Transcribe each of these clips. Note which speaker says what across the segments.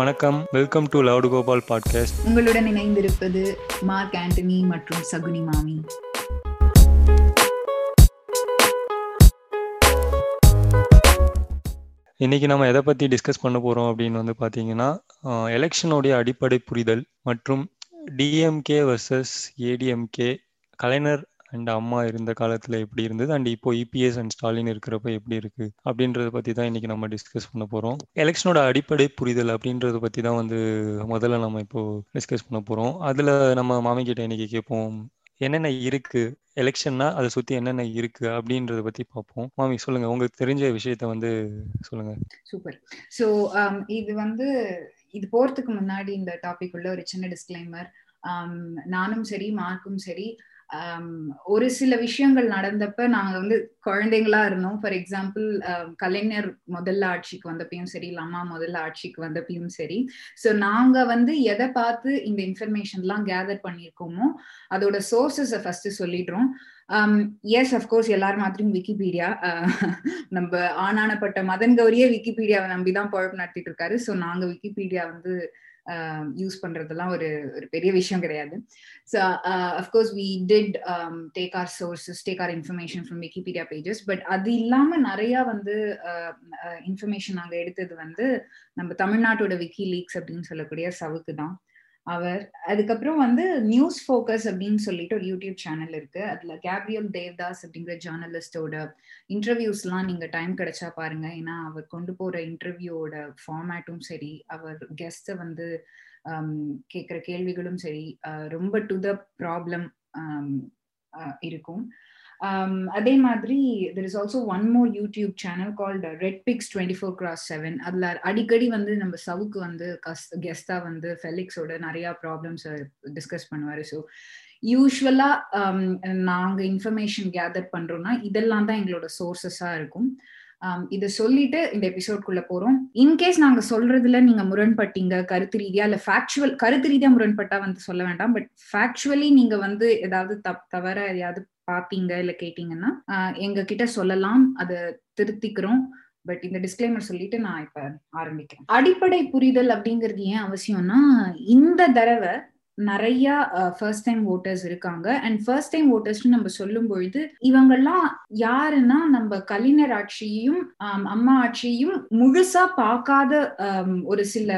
Speaker 1: வணக்கம். Welcome to loud Gopal podcast
Speaker 2: உங்களுடன் இணைந்திருப்பது மார்க் ஆண்டனி மற்றும் சகுனி மாமி.
Speaker 1: இன்னைக்கு நம்ம எதை பத்தி டிஸ்கஸ் பண்ண போறோம் அப்படின்னு வந்து பாத்தீங்கன்னா எலெக்ஷனுடைய அடிப்படை புரிதல் மற்றும் டிஎம்கே வர்சஸ் ஏடிஎம்கே கலைஞர் அண்ட் அம்மா இருந்த காலத்துல எப்படி இருந்தது? அண்ட் இப்போ இபிஎஸ் அண்ட் ஸ்டாலின் இருக்கிறப்ப எப்படி இருக்கு? அப்படின்றத பத்தி தான் இன்னைக்கு நம்ம டிஸ்கஸ் பண்ண போறோம். எலெக்ஷனோட அடிப்படை புரிதல் அப்படின்றத பத்தி தான் வந்து முதல்ல நம்ம இப்போ டிஸ்கஸ் பண்ண போறோம். அதுல நம்ம மாமி கிட்ட இன்னைக்கு கேட்போம் என்னென்ன இருக்கு? எலெக்ஷன்னா அதை சுத்தி என்னென்ன இருக்கு? அப்படின்றத பத்தி பார்ப்போம். மாமி சொல்லுங்க. உங்களுக்கு தெரிஞ்ச விஷயத்த வந்து சொல்லுங்க.
Speaker 2: சூப்பர். ஸோ um, இது வந்து இது போறதுக்கு முன்னாடி இந்த டாபிக் உள்ள ஒரு சின்ன டிஸ்கிளைமர் um, நானும் சரி மார்க்கும் சரி ஒரு சில விஷயங்கள் நடந்தப்ப நாங்க வந்து குழந்தைங்களா இருந்தோம். ஃபார் எக்ஸாம்பிள் கலைஞர் முதல்ல ஆட்சிக்கு வந்தப்பையும் சரி இல்ல அம்மா முதல்ல ஆட்சிக்கு வந்தப்பையும் சரி. ஸோ நாங்க வந்து எதை பார்த்து இந்த இன்ஃபர்மேஷன்லாம் கேதர் பண்ணியிருக்கோமோ அதோட சோர்சஸை ஃபர்ஸ்ட் சொல்லிடுறோம். எஸ் அஃப்கோர்ஸ் எல்லாரும் மாதிரியும் விக்கிபீடியா நம்ம ஆனானப்பட்ட மதன் கௌரியே விக்கிபீடியாவை நம்பிதான் பொழப்பு நடத்திட்டு இருக்காரு. ஸோ நாங்க விக்கிபீடியா வந்து Um, யூஸ் பண்றதெல்லாம் ஒரு ஒரு பெரிய விஷயம் கிடையாது. So of course we did take our sources take our information from Wikipedia pages but அது இல்லாம நிறைய வந்து uh, uh, இன்ஃபர்மேஷன் நாங்கள் எடுத்தது வந்து நம்ம தமிழ்நாட்டோட விக்கி லீக்ஸ் அப்படின்னு சொல்லக்கூடிய சவுக்கு தான் அவர். அதுக்கப்புறம் வந்து நியூஸ் ஃபோக்கஸ் அப்படின்னு சொல்லிட்டு ஒரு யூடியூப் சேனல் இருக்கு. அதுல கேப்ரியல் தேவ்தாஸ் அப்படிங்கிற ஜேர்னலிஸ்டோட இன்டர்வியூஸ்லாம் நீங்க டைம் கிடைச்சா பாருங்க. ஏன்னா அவர் கொண்டு போற இன்டர்வியூவோட ஃபார்மேட்டும் சரி அவர் கெஸ்ட வந்து um, கேட்குற கேள்விகளும் சரி ரொம்ப டு த ப்ராப்ளம் இருக்கும். Um, அதே மாதிரி there is also one more YouTube channel called Red Pix twenty four cross seven அதில் அடிக்கடி வந்து நம்ம சவுக்கு வந்து கஸ் கெஸ்டாக வந்து ஃபெலிக்ஸோட நிறையா ப்ராப்ளம்ஸ் டிஸ்கஸ் பண்ணுவார். ஸோ யூஸ்வலா நாங்கள் இன்ஃபர்மேஷன் கேதர் பண்றோம்னா இதெல்லாம் தான் எங்களோட சோர்சஸா இருக்கும். Um, இதை சொல்லிட்டு இந்த எபிசோட்குள்ள போறோம். இன்கேஸ் நாங்க சொல்றதுல நீங்க முரண்பட்டீங்க கருத்து ரீதியா இல்ல ஃபேக்சுவல் கருத்து ரீதியா முரண்பட்டா வந்து சொல்ல வேண்டாம். பட் ஃபேக்சுவலி நீங்க வந்து ஏதாவது தப் தவற எதையாவது பாத்தீங்க இல்ல கேட்டீங்கன்னா எங்க கிட்ட சொல்லலாம் அதை திருத்திக்கிறோம். பட் இந்த டிஸ்கிளைமர் சொல்லிட்டு நான் இப்ப ஆரம்பிக்கிறேன். அடிப்படை புரிதல் அப்படிங்கிறது ஏன் அவசியம்னா இந்த தடவை நிறைய ஃபர்ஸ்ட் டைம் ஓட்டர்ஸ் இருக்காங்க. அண்ட் ஃபர்ஸ்ட் டைம் ஓட்டர்ஸ்னு நம்ம சொல்லும் பொழுது இவங்கெல்லாம் யாருன்னா நம்ம கலைஞர் ஆட்சியையும் அம்மா ஆட்சியையும் முழுசா பார்க்காத ஒரு சில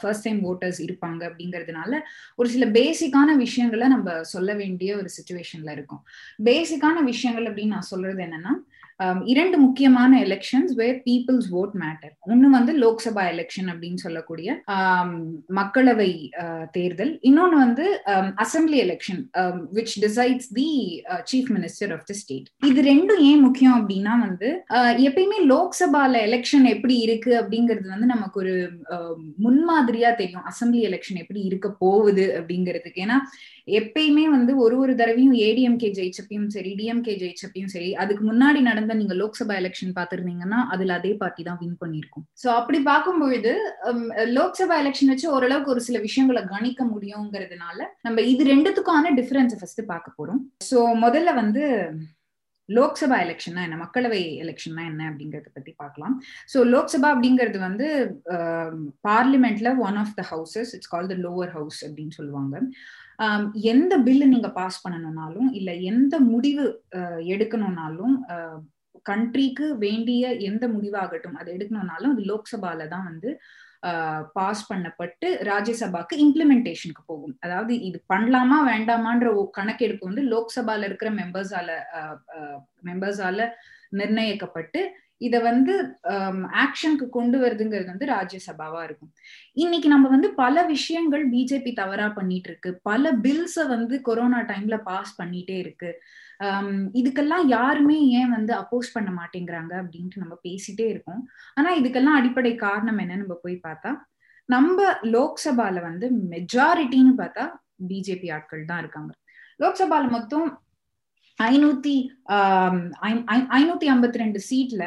Speaker 2: ஃபர்ஸ்ட் டைம் ஓட்டர்ஸ் இருப்பாங்க அப்படிங்கிறதுனால ஒரு சில பேசிக்கான விஷயங்களை நம்ம சொல்ல வேண்டிய ஒரு சுச்சுவேஷன்ல இருக்கும். பேசிக்கான விஷயங்கள் அப்படின்னு நான் சொல்றது என்னன்னா இரண்டு முக்கியமான elections where people's vote matter ஒன்னு வந்து லோக்சபா எலெக்ஷன் அப்படின்னு சொல்லக்கூடிய மக்களவை தேர்தல். இன்னொன்னு வந்து assembly election which decides the chief minister of the state இது ரெண்டும் ஏன் முக்கியம் அப்படின்னா வந்து எப்பயுமே லோக்சபால எலெக்ஷன் எப்படி இருக்கு அப்படிங்கிறது வந்து நமக்கு ஒரு முன்மாதிரியா தெரியும். அசம்பிளி எலெக்ஷன் எப்படி இருக்க போகுது அப்படிங்கிறதுக்கு. ஏன்னா எப்பயுமே வந்து ஒரு ஒரு தடவையும் ஏடிஎம்கே ஜெயிச்சப்பையும் சரி டிஎம்கே ஜெயிச்சப்பையும் சரி அதுக்கு முன்னாடி நடந்த நீங்க லோக்சபா எலெக்ஷன் பாத்துருந்தீங்கன்னா அதுல அதே பார்ட்டி தான் வின் பண்ணிருக்கும் சோ அப்படி பார்க்கும்பொழுது லோக்சபா எலெக்ஷன் வச்சு ஓரளவுக்கு ஒரு சில விஷயங்களை கணிக்க முடியுங்கிறதுனால நம்ம இது ரெண்டுத்துக்கான டிஃபரன்ஸ் ஃபர்ஸ்ட் பார்க்க போறோம். சோ முதல்ல வந்து லோக்சபா எலெக்ஷன்னா என்ன? மக்களவை எலெக்ஷன்னா என்ன அப்படிங்கறத பத்தி பார்க்கலாம். ஸோ லோக்சபா அப்படிங்கிறது வந்து பார்லிமெண்ட்ல one of the houses it's call the lower house அப்படின்னு சொல்லுவாங்க. எந்த பில்லு நீங்க பாஸ் பண்ணணும்னாலும் இல்ல எந்த முடிவு எடுக்கணும்னாலும் கண்ட்ரிக்கு வேண்டிய எந்த முடிவாகட்டும் அதை எடுக்கணும்னாலும் அது லோக்சபால தான் வந்து பாஸ் பண்ணப்பட்டு ராஜ்யசபாக்கு இம்ப்ளிமெண்டேஷனுக்கு போகும். அதாவது இது பண்ணலாமா வேண்டாமான்ற கணக்கெடுப்பு வந்து லோக்சபால இருக்கிற மெம்பர்ஸால மெம்பர்ஸால நிர்ணயிக்கப்பட்டு இத வந்து ஆக்ஷனுக்கு கொண்டு வருதுங்கிறது வந்து ராஜ்யசபாவா இருக்கும். இன்னைக்கு நம்ம வந்து பல விஷயங்கள் பிஜேபி தவறா பண்ணிட்டு இருக்கு பல பில்ஸ வந்து கொரோனா டைம்ல பாஸ் பண்ணிட்டே இருக்கு. இதுக்கெல்லாம் யாருமே ஏன் வந்து அப்போஸ் பண்ண மாட்டேங்கிறாங்க அப்படின்ட்டு நம்ம பேசிட்டே இருக்கோம். ஆனா இதுக்கெல்லாம் அடிப்படை காரணம் என்ன நம்ம போய் பார்த்தா நம்ம லோக்சபால வந்து மெஜாரிட்டின்னு பார்த்தா பிஜேபி ஆட்கள் தான் இருக்காங்க. லோக்சபால மொத்தம் ஐநூத்தி ஐநூத்தி ஐம்பத்தி ரெண்டு சீட்ல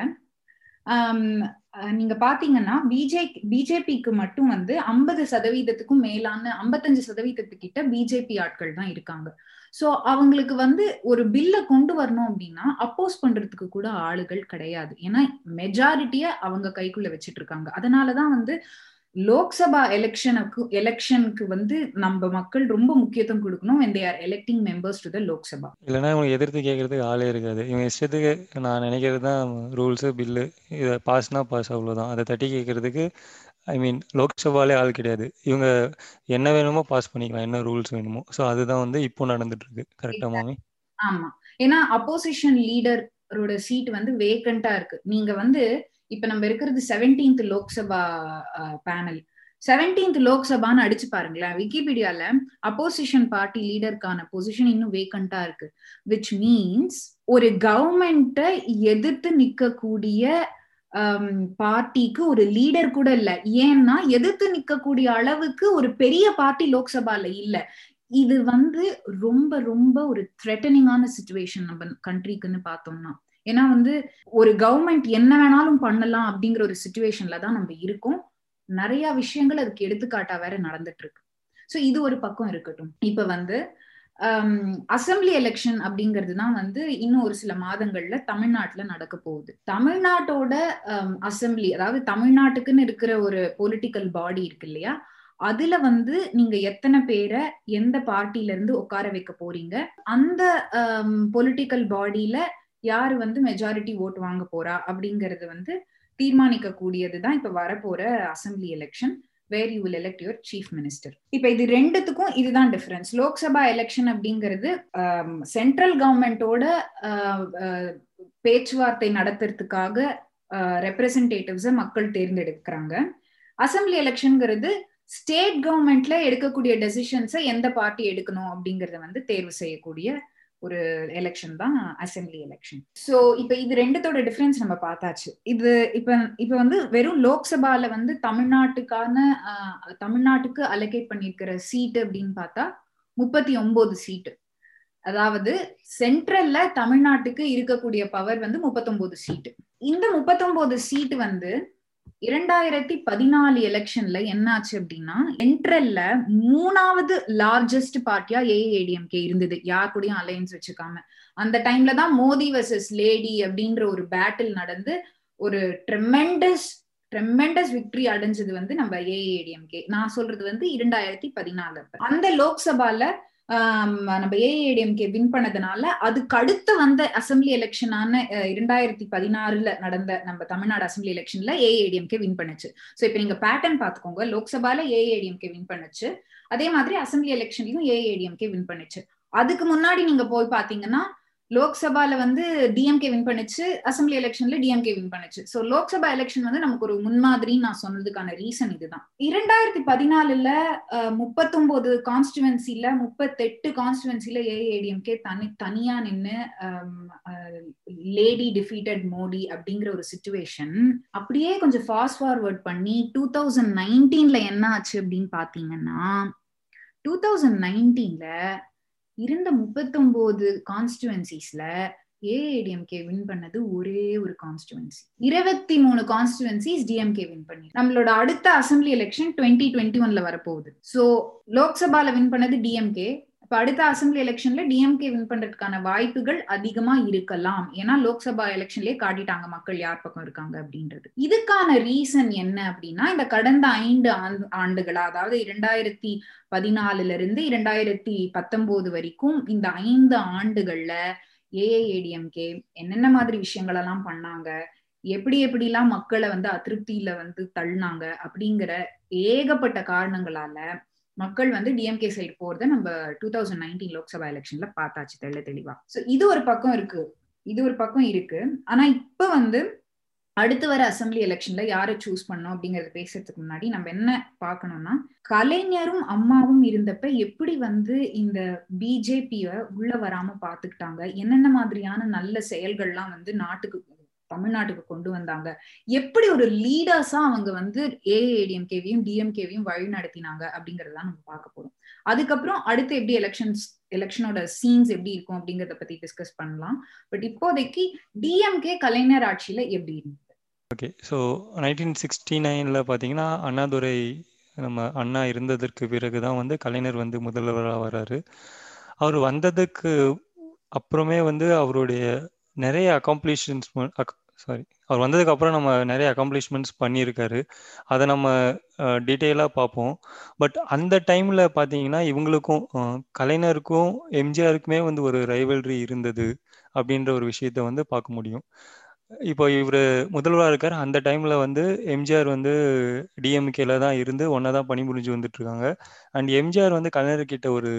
Speaker 2: நீங்க பாத்தீங்கன்னா பிஜே பிஜேபிக்கு மட்டும் வந்து ஐம்பது சதவீதத்துக்கும் மேலான ஐம்பத்தஞ்சு சதவீதத்துக்கிட்ட பிஜேபி ஆட்கள் தான் இருக்காங்க. சோ அவங்களுக்கு வந்து ஒரு பில்ல கொண்டு வரணும் அப்படின்னா அப்போஸ் பண்றதுக்கு கூட ஆளுகள் கிடையாது. ஏன்னா மெஜாரிட்டிய அவங்க கைக்குள்ள வச்சிட்டு இருக்காங்க. அதனாலதான் வந்து லோக்சபா எலெக்ஷனுக்கு எலெக்ஷனுக்கு வந்து நம்ம மக்கள் ரொம்ப முக்கியத்துவம் கொடுக்கணும். They are electing members to the Lok Sabha.
Speaker 1: இல்லைன்னா இவங்க எதிர்த்து கேட்கறதுக்கு ஆளே இருக்காது. இவங்க இஷ்டத்துக்கு நான் நினைக்கிறது தான் ரூல்ஸு பில்லு இதை பாஸ்னா பாஸ் அவ்வளோதான் அதை தட்டி கேட்கறதுக்கு ஐ மீன் லோக்சபாலே ஆள் கிடையாது. இவங்க என்ன வேணுமோ பாஸ் பண்ணிக்கலாம். என்ன ரூல்ஸ் வேணுமோ. ஸோ அதுதான் வந்து இப்போ நடந்துட்டு இருக்கு. கரெக்டா மாமி?
Speaker 2: ஆமா. ஏன்னா அப்போசிஷன் லீடரோட சீட் வந்து வேக்கண்டா இருக்கு. நீங்க வந்து இப்ப நம்ம இருக்கிறது செவன்டீன்த் லோக்சபா பேனல் செவன்டீன்த் லோக்சபான்னு அடிச்சு பாருங்களேன். விக்கிபீடியால அப்போசிஷன் பார்ட்டி லீடருக்கான பொசிஷன் இன்னும் வேக்கண்டா இருக்கு. விச் மீன்ஸ் ஒரு கவர்மெண்ட்டை எதிர்த்து நிக்கக்கூடிய பார்ட்டிக்கு ஒரு லீடர் கூட இல்ல. ஏன்னா எதிர்த்து நிக்கக்கூடிய அளவுக்கு ஒரு பெரிய பார்ட்டி லோக்சபால இல்ல. இது வந்து ரொம்ப ரொம்ப ஒரு த்ரெட்டனிங்கான சுச்சுவேஷன் நம்ம கண்ட்ரிக்குன்னு பார்த்தோம்னா. ஏன்னா வந்து ஒரு கவர்மெண்ட் என்ன வேணாலும் பண்ணலாம் அப்படிங்கிற ஒரு சுச்சுவேஷன்ல தான் நம்ம இருக்கோம். நிறைய விஷயங்கள் அதுக்கு எடுத்துக்காட்டா வேற நடந்துட்டு இருக்கு ஸோ இது ஒரு பக்கம் இருக்கட்டும். இப்ப வந்து um, அசம்பிளி எலெக்ஷன் அப்படிங்கிறது தான் வந்து இன்னும் ஒரு சில மாதங்கள்ல தமிழ்நாட்டுல நடக்க போகுது. தமிழ்நாட்டோட um, அசம்பிளி அதாவது தமிழ்நாட்டுக்குன்னு இருக்கிற ஒரு பொலிட்டிக்கல் பாடி இருக்கு இல்லையா? அதுல வந்து நீங்க எத்தனை பேரை எந்த பார்ட்டில இருந்து உட்கார வைக்க போறீங்க? அந்த பொலிட்டிக்கல் பாடியில யாரு வந்து மெஜாரிட்டி ஓட் வாங்க போறா? அப்படிங்கறது வந்து தீர்மானிக்க கூடியதுதான் இப்ப வரப்போற assembly election where you will elect your chief minister இப்ப இது ரெண்டுத்துக்கும் இதுதான் டிஃபரன்ஸ் லோக்சபா எலெக்ஷன் அப்படிங்கிறது சென்ட்ரல் கவர்மெண்டோட பேச்சுவார்த்தை நடத்துறதுக்காக ரெப்ரசன்டேட்டிவ்ஸை மக்கள் தேர்ந்தெடுக்கிறாங்க. அசம்பிளி எலெக்ஷன்ங்கிறது ஸ்டேட் கவர்மெண்ட்ல எடுக்கக்கூடிய டெசிஷன்ஸை எந்த பார்ட்டி எடுக்கணும் அப்படிங்கறத வந்து தேர்வு செய்யக்கூடிய ஒரு எலெக்ஷன் தான் அசம்பிளி எலெக்ஷன் ஸோ இப்போ இது ரெண்டுத்தோட டிஃபரன்ஸ் நம்ம பார்த்தாச்சு. இது இப்போ இப்போ வந்து வெறும் லோக்சபால வந்து தமிழ்நாட்டுக்கான தமிழ்நாட்டுக்கு அலோகேட் பண்ணியிருக்கிற சீட்டு அப்படின்னு பார்த்தா முப்பத்தி ஒன்பது சீட்டு அதாவது சென்ட்ரல்ல தமிழ்நாட்டுக்கு இருக்கக்கூடிய பவர் வந்து முப்பத்தொன்பது சீட்டு இந்த முப்பத்தொன்பது சீட்டு வந்து இரண்டாயிரத்தி பதினாலு எலெக்ஷன்ல என்னாச்சு அப்படின்னா என்ட்ரல்ல மூணாவது லார்ஜஸ்ட் பார்ட்டியா ஏஏடிஎம்கே இருந்தது. யார் கூடயும் அலையன்ஸ் வச்சுக்காம. அந்த டைம்ல தான் மோடி வர்சஸ் லேடி அப்படின்ற ஒரு பேட்டில் நடந்து ஒரு ட்ரெமெண்டஸ் ட்ரெமெண்டஸ் விக்டரி அடைஞ்சது வந்து நம்ம ஏஏடிஎம்கே நான் சொல்றது வந்து இரண்டாயிரத்தி பதினாலு அந்த லோக்சபால நம்ம ஏஏடிஎம்கே வின் பண்ணதுனால அதுக்கு அடுத்து வந்த அசம்பிளி எலெக்ஷனான இரண்டாயிரத்தி பதினாறுல நடந்த நம்ம தமிழ்நாடு அசம்பிளி எலெக்ஷன்ல ஏஏடிஎம்கே வின் பண்ணுச்சு. ஸோ இப்போ நீங்க பேட்டர்ன் பார்த்துக்கோங்க. லோக்சபால ஏஏடிஎம்கே வின் பண்ணுச்சு. அதே மாதிரி அசம்பிளி எலெக்ஷன்லயும் ஏஏடிஎம்கே வின் பண்ணுச்சு. அதுக்கு முன்னாடி நீங்க போய் பாத்தீங்கன்னா லோக்சபால வந்து டிஎம்கே வின் பண்ணுச்சு அசம்பிளி எலெக்ஷன்ல டிஎம்கே வின் பண்ணுச்சு. ஸோ லோக்சபா எலெக்ஷன் வந்து நமக்கு ஒரு முன்மாதிரின்னு நான் சொன்னதுக்கான ரீசன் இதுதான். இரண்டாயிரத்தி பதினாலுல முப்பத்தொன்பது கான்ஸ்டுவன்சில முப்பத்தெட்டு கான்ஸ்டுவன்சில ஏஏடிஎம்கே தனி தனியா நின்று லேடி டிஃபீட்டட் மோடி அப்படிங்கிற ஒரு சுச்சுவேஷன் அப்படியே கொஞ்சம் ஃபாஸ்ட் ஃபார்வர்ட் பண்ணி டூ தௌசண்ட் நைன்டீன்ல என்ன ஆச்சு அப்படின்னு பாத்தீங்கன்னா டூ தௌசண்ட் நைன்டீன்ல இருந்த முப்பத்தொன்பது கான்ஸ்டுவன்சிஸ்ல ஏஐடிஎம்கே வின் பண்ணது ஒரே ஒரு கான்ஸ்டுவன்சி இருபத்தி மூணு கான்ஸ்டுவன்சிஸ் டிஎம்கே வின் பண்ணி. நம்மளோட அடுத்த அசம்பிளி எலெக்ஷன் டுவெண்ட்டி டுவெண்ட்டி ஒன்ல வரப்போகுது. ஸோ லோக்சபால வின் பண்ணது டிஎம்கே இப்ப அடுத்த அசம்பிளி எலெக்ஷன்ல டிஎம்கே வின் பண்றதுக்கான வாய்ப்புகள் அதிகமா இருக்கலாம். ஏன்னா லோக்சபா எலெக்ஷன்லயே காட்டிட்டாங்க மக்கள் யார் பக்கம் இருக்காங்க அப்படின்றது. இதுக்கான ரீசன் என்ன அப்படின்னா இந்த கடந்த ஐந்து ஆண்டுகளா அதாவது இரண்டாயிரத்தி பதினாலுல இருந்து இரண்டாயிரத்தி பத்தொன்பது வரைக்கும் இந்த ஐந்து ஆண்டுகள்ல ஏஏஏடிஎம்கே என்னென்ன மாதிரி விஷயங்கள் எல்லாம் பண்ணாங்க எப்படி எப்படிலாம் மக்களை வந்து அதிருப்தியில வந்து தள்ளினாங்க அப்படிங்கிற ஏகப்பட்ட காரணங்களால மக்கள் வந்து டிஎம்கே சைடு போறத நம்ம டூ தௌசண்ட் நைன்டீன் லோக்சபா எலெக்ஷன்ல பார்த்தாச்சு தெள்ள தெளிவா. சோ இது ஒரு பக்கம் இருக்கு. இது ஒரு பக்கம் இருக்கு. ஆனா இப்ப வந்து அடுத்து வர அசம்பிளி எலெக்ஷன்ல யாரை சூஸ் பண்ணோம் அப்படிங்கறத பேசுறதுக்கு முன்னாடி நம்ம என்ன பார்க்கணும்னா கலைஞரும் அம்மாவும் இருந்தப்ப எப்படி வந்து இந்த பிஜேபிய உள்ள வராம பாத்துக்கிட்டாங்க என்னென்ன மாதிரியான நல்ல செயல்கள்லாம் வந்து நாட்டுக்கு தமிழ்நாட்டுக்கு கொண்டு வந்தாங்க. எப்படி ஒரு லீடர்ஸா அவங்க வந்து ஏஏடிஎம்கேவையும் டிஎம்கேவையும் வழி நடத்தினாங்க அப்படிங்கறத நம்ம பார்க்க போறோம். அதுக்கப்புறம் அடுத்து எப்படி எலெக்ஷன்ஸ் எலெக்ஷனோட சீன்ஸ் எப்படி இருக்கும் அப்படிங்கறத பத்தி டிஸ்கஸ் பண்ணலாம். பட் இப்போதைக்கு டிஎம்கே கலைஞர் ஆட்சியில எப்படி இருந்தது?
Speaker 1: ஓகே ஸோ நைன்டீன் சிக்ஸ்டி நைனில் பார்த்தீங்கன்னா அண்ணாதுரை நம்ம அண்ணா இருந்ததற்கு பிறகு தான் வந்து கலைஞர் வந்து முதல்வராக வர்றாரு அவர் வந்ததுக்கு அப்புறமே வந்து அவருடைய நிறைய அக்காம்ப்ளிஷன்ஸ் சாரி அவர் வந்ததுக்கு அப்புறம் நம்ம நிறைய அக்காம்ப்ளிஷ்மெண்ட்ஸ் பண்ணியிருக்காரு. அதை நம்ம டீட்டெயிலாக பார்ப்போம். பட் அந்த டைமில் பார்த்தீங்கன்னா இவங்களுக்கும் கலைஞருக்கும் எம்ஜிஆருக்குமே வந்து ஒரு ரைவல்ரி இருந்தது அப்படின்ற ஒரு விஷயத்த வந்து பார்க்க முடியும். இப்போ இவர் முதல்வராக இருக்கார். அந்த டைமில் வந்து எம்ஜிஆர் வந்து டிஎம்கேல தான் இருந்து ஒன்றா தான் பணிபுரிஞ்சு வந்துட்டு இருக்காங்க. அண்ட் எம்ஜிஆர் வந்து கலைஞர்கிட்ட ஒரு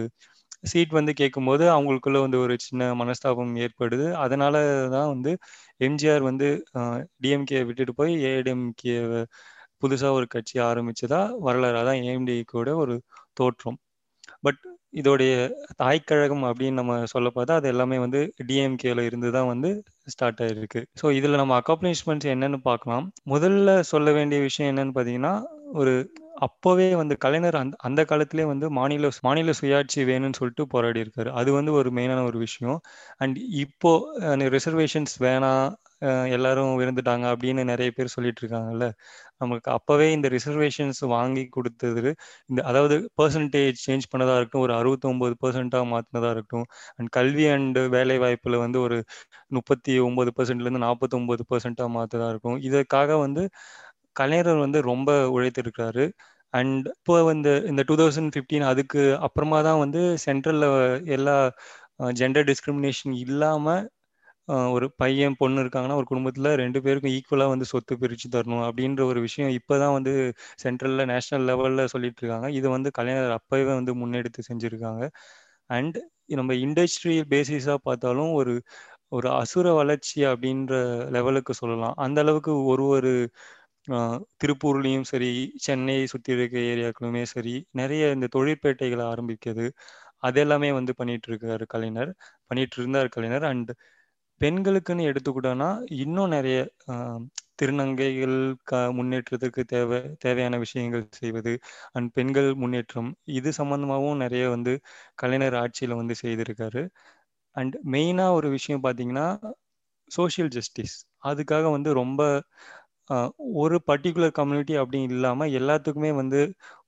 Speaker 1: சீட் வந்து கேட்கும்போது அவங்களுக்குள்ள வந்து ஒரு சின்ன மனஸ்தாபம் ஏற்படுது. அதனால தான் வந்து எம்ஜிஆர் வந்து டிஎம்கே விட்டுட்டு போய் ஏடிஎம்கே புதுசாக ஒரு கட்சி ஆரம்பிச்சதா வரலாறு ஏஎம்டி கூட ஒரு தோற்றம். பட் இதோடைய தாய்க்கழகம் அப்படின்னு நம்ம சொல்ல பார்த்தா அது எல்லாமே வந்து டிஎம்கேல இருந்து தான் வந்து ஸ்டார்ட் ஆயிருக்கு. ஸோ இதில் நம்ம அக்காம்ப்ளிஷ்மெண்ட்ஸ் என்னன்னு பார்க்கலாம். முதல்ல சொல்ல வேண்டிய விஷயம் என்னன்னு பார்த்தீங்கன்னா ஒரு அப்போவே வந்து கலைஞர் அந்த அந்த காலத்திலே வந்து மாநில மாநில சுயாட்சி வேணும்னு சொல்லிட்டு போராடி இருக்காரு அது வந்து ஒரு மெயினான ஒரு விஷயம். அண்ட் இப்போ ரிசர்வேஷன்ஸ் வேணாம் எல்லாரும் விருந்துட்டாங்க அப்படின்னு நிறைய பேர் சொல்லிட்டு இருக்காங்கல்ல. நமக்கு அப்பவே இந்த ரிசர்வேஷன்ஸ் வாங்கி கொடுத்தது இந்த அதாவது பர்சன்டேஜ் சேஞ்ச் பண்ணதா இருக்கட்டும் ஒரு அறுபத்தொம்பது பர்சன்டா மாத்தினதா இருக்கட்டும் அண்ட் கல்வி அண்ட் வேலை வாய்ப்புல வந்து ஒரு முப்பத்தி ஒன்பது பர்சன்ட்லேருந்து நாற்பத்தொம்பது பர்சன்டா மாத்ததா இருக்கும் இதற்காக வந்து கலைஞர் வந்து ரொம்ப உழைத்திருக்கிறாரு. அண்ட் இப்போ வந்து இந்த டூ தௌசண்ட் ஃபிஃப்டீன் அதுக்கு அப்புறமா தான் வந்து சென்ட்ரலில் எல்லா ஜெண்டர் டிஸ்கிரிமினேஷன் இல்லாமல் ஒரு பையன் பொண்ணு இருக்காங்கன்னா ஒரு குடும்பத்தில் ரெண்டு பேருக்கும் ஈக்குவலாக வந்து சொத்து பிரித்து தரணும் அப்படின்ற ஒரு விஷயம் இப்போ தான் வந்து சென்ட்ரலில் நேஷ்னல் லெவலில் சொல்லிட்டு இருக்காங்க. இது வந்து கலைஞர் அப்போவே வந்து முன்னெடுத்து செஞ்சுருக்காங்க. அண்ட் நம்ம இண்டஸ்ட்ரி பேசிஸாக பார்த்தாலும் ஒரு ஒரு அசுர வளர்ச்சி அப்படின்ற லெவலுக்கு சொல்லலாம். அந்த அளவுக்கு ஒரு ஒரு திருப்பூர்லேயும் சரி சென்னை சுற்றி இருக்க ஏரியாக்களுமே சரி நிறைய இந்த தொழிற்பேட்டைகளை ஆரம்பிக்கிறது. அதெல்லாமே வந்து பண்ணிட்டு இருக்காரு கலைஞர் பண்ணிட்டு இருந்தார் கலைஞர். அண்ட் பெண்களுக்குன்னு எடுத்துக்கிட்டோன்னா இன்னும் நிறைய திருநங்கைகள் க முன்னேற்றத்துக்கு தேவை தேவையான விஷயங்கள் செய்வது அண்ட் பெண்கள் முன்னேற்றம் இது சம்மந்தமாகவும் நிறைய வந்து கலைஞர் ஆட்சியில் வந்து செய்திருக்காரு. அண்ட் மெயினாக ஒரு விஷயம் பார்த்தீங்கன்னா சோஷியல் ஜஸ்டிஸ் அதுக்காக வந்து ரொம்ப ஒரு பர்டிகுலர் கம்யூனிட்டி அப்படின்னு இல்லாமல் எல்லாத்துக்குமே வந்து